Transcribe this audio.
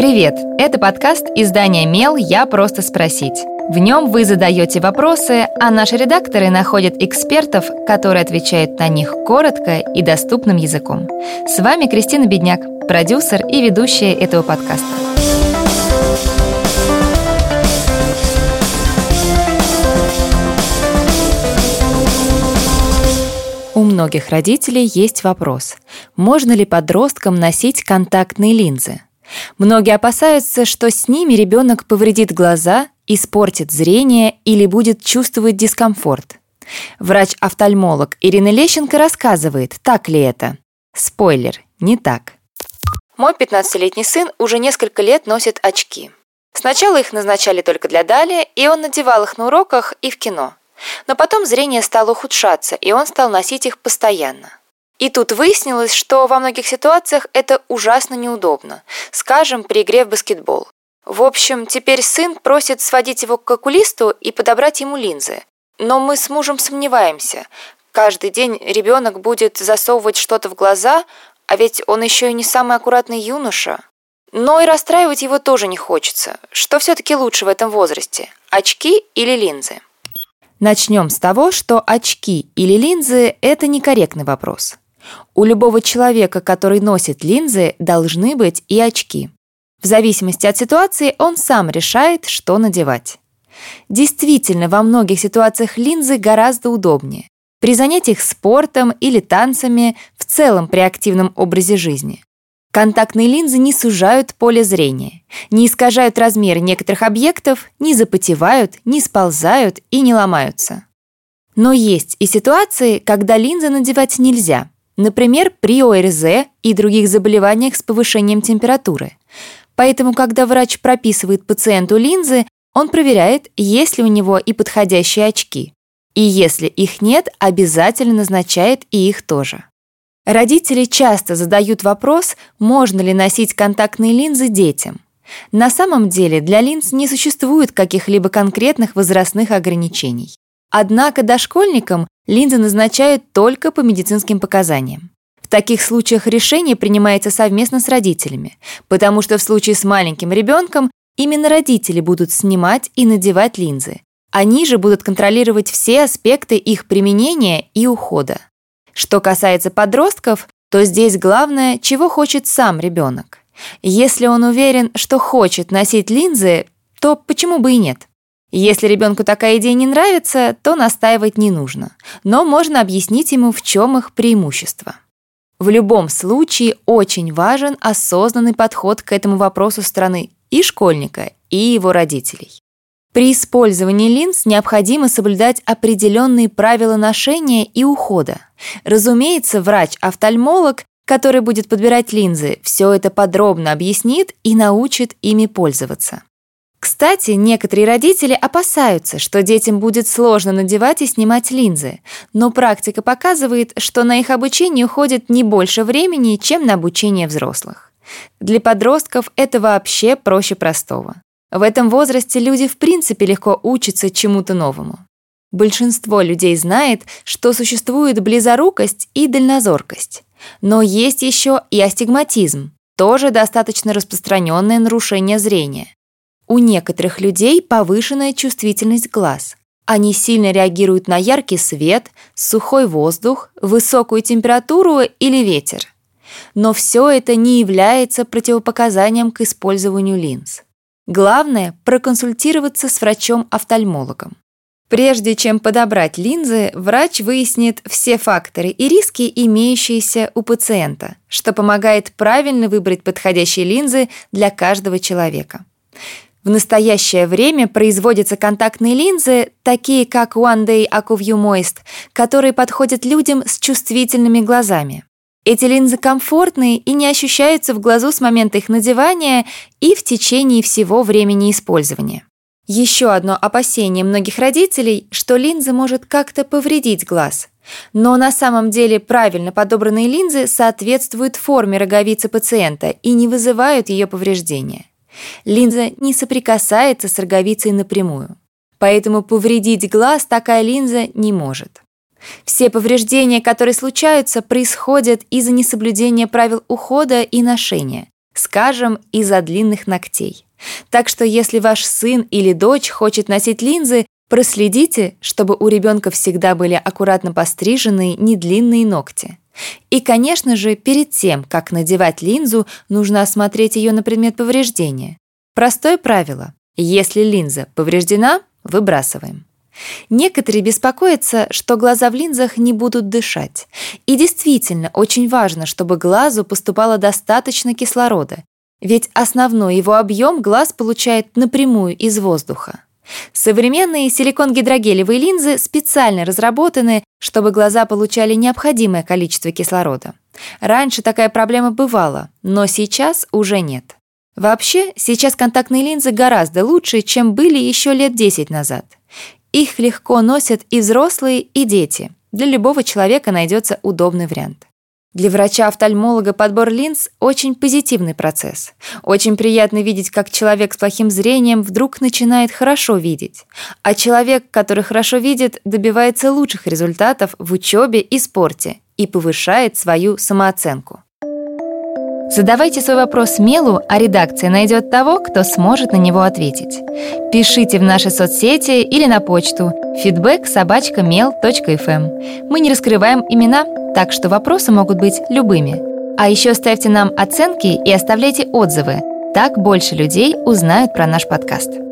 Привет! Это подкаст издания «Мел. Я просто спросить». В нем вы задаете вопросы, а наши редакторы находят экспертов, которые отвечают на них коротко и доступным языком. С вами Кристина Бедняк, продюсер и ведущая этого подкаста. У многих родителей есть вопрос, можно ли подросткам носить контактные линзы – Многие опасаются, что с ними ребенок повредит глаза, испортит зрение или будет чувствовать дискомфорт. Врач-офтальмолог Ирина Лещенко рассказывает, так ли это. Спойлер, не так. Мой 15-летний сын уже несколько лет носит очки. Сначала их назначали только для Дали, и он надевал их на уроках и в кино. Но потом зрение стало ухудшаться, и он стал носить их постоянно. И тут выяснилось, что во многих ситуациях это ужасно неудобно, скажем, при игре в баскетбол. В общем, теперь сын просит сводить его к окулисту и подобрать ему линзы. Но мы с мужем сомневаемся. Каждый день ребенок будет засовывать что-то в глаза, а ведь он еще и не самый аккуратный юноша. Но и расстраивать его тоже не хочется. Что все-таки лучше в этом возрасте? Очки или линзы? Начнем с того, что очки или линзы – это некорректный вопрос. У любого человека, который носит линзы, должны быть и очки. В зависимости от ситуации он сам решает, что надевать. Действительно, во многих ситуациях линзы гораздо удобнее. При занятиях спортом или танцами, в целом при активном образе жизни. Контактные линзы не сужают поле зрения, не искажают размеры некоторых объектов, не запотевают, не сползают и не ломаются. Но есть и ситуации, когда линзы надевать нельзя – например, при ОРЗ и других заболеваниях с повышением температуры. Поэтому, когда врач прописывает пациенту линзы, он проверяет, есть ли у него и подходящие очки. И если их нет, обязательно назначает и их тоже. Родители часто задают вопрос, можно ли носить контактные линзы детям. На самом деле для линз не существует каких-либо конкретных возрастных ограничений. Однако дошкольникам линзы назначают только по медицинским показаниям. В таких случаях решение принимается совместно с родителями, потому что в случае с маленьким ребенком именно родители будут снимать и надевать линзы. Они же будут контролировать все аспекты их применения и ухода. Что касается подростков, то здесь главное, чего хочет сам ребенок. Если он уверен, что хочет носить линзы, то почему бы и нет? Если ребенку такая идея не нравится, то настаивать не нужно, но можно объяснить ему, в чем их преимущество. В любом случае очень важен осознанный подход к этому вопросу стороны и школьника, и его родителей. При использовании линз необходимо соблюдать определенные правила ношения и ухода. Разумеется, врач-офтальмолог, который будет подбирать линзы, все это подробно объяснит и научит ими пользоваться. Кстати, некоторые родители опасаются, что детям будет сложно надевать и снимать линзы, но практика показывает, что на их обучение уходит не больше времени, чем на обучение взрослых. Для подростков это вообще проще простого. В этом возрасте люди в принципе легко учатся чему-то новому. Большинство людей знает, что существует близорукость и дальнозоркость. Но есть еще и астигматизм, тоже достаточно распространенное нарушение зрения. У некоторых людей повышенная чувствительность глаз. Они сильно реагируют на яркий свет, сухой воздух, высокую температуру или ветер. Но все это не является противопоказанием к использованию линз. Главное – проконсультироваться с врачом-офтальмологом. Прежде чем подобрать линзы, врач выяснит все факторы и риски, имеющиеся у пациента, что помогает правильно выбрать подходящие линзы для каждого человека. В настоящее время производятся контактные линзы, такие как One Day AcuView Moist, которые подходят людям с чувствительными глазами. Эти линзы комфортные и не ощущаются в глазу с момента их надевания и в течение всего времени использования. Еще одно опасение многих родителей, что линза может как-то повредить глаз. Но на самом деле правильно подобранные линзы соответствуют форме роговицы пациента и не вызывают ее повреждения. Линза не соприкасается с роговицей напрямую, поэтому повредить глаз такая линза не может. Все повреждения, которые случаются, происходят из-за несоблюдения правил ухода и ношения, скажем, из-за длинных ногтей. Так что если ваш сын или дочь хочет носить линзы, проследите, чтобы у ребенка всегда были аккуратно постриженные недлинные ногти. И, конечно же, перед тем, как надевать линзу, нужно осмотреть ее на предмет повреждения. Простое правило. Если линза повреждена, выбрасываем. Некоторые беспокоятся, что глаза в линзах не будут дышать. И действительно, очень важно, чтобы глазу поступало достаточно кислорода, ведь основной его объем глаз получает напрямую из воздуха. Современные силикон-гидрогелевые линзы специально разработаны, чтобы глаза получали необходимое количество кислорода. Раньше такая проблема бывала, но сейчас уже нет. Вообще, сейчас контактные линзы гораздо лучше, чем были еще лет 10 назад. Их легко носят и взрослые, и дети. Для любого человека найдется удобный вариант. Для врача-офтальмолога подбор линз – очень позитивный процесс. Очень приятно видеть, как человек с плохим зрением вдруг начинает хорошо видеть. А человек, который хорошо видит, добивается лучших результатов в учебе и спорте и повышает свою самооценку. Задавайте свой вопрос Мелу, а редакция найдет того, кто сможет на него ответить. Пишите в наши соцсети или на почту feedback mail.fm. Мы не раскрываем имена, так что вопросы могут быть любыми. А еще ставьте нам оценки и оставляйте отзывы. Так больше людей узнают про наш подкаст.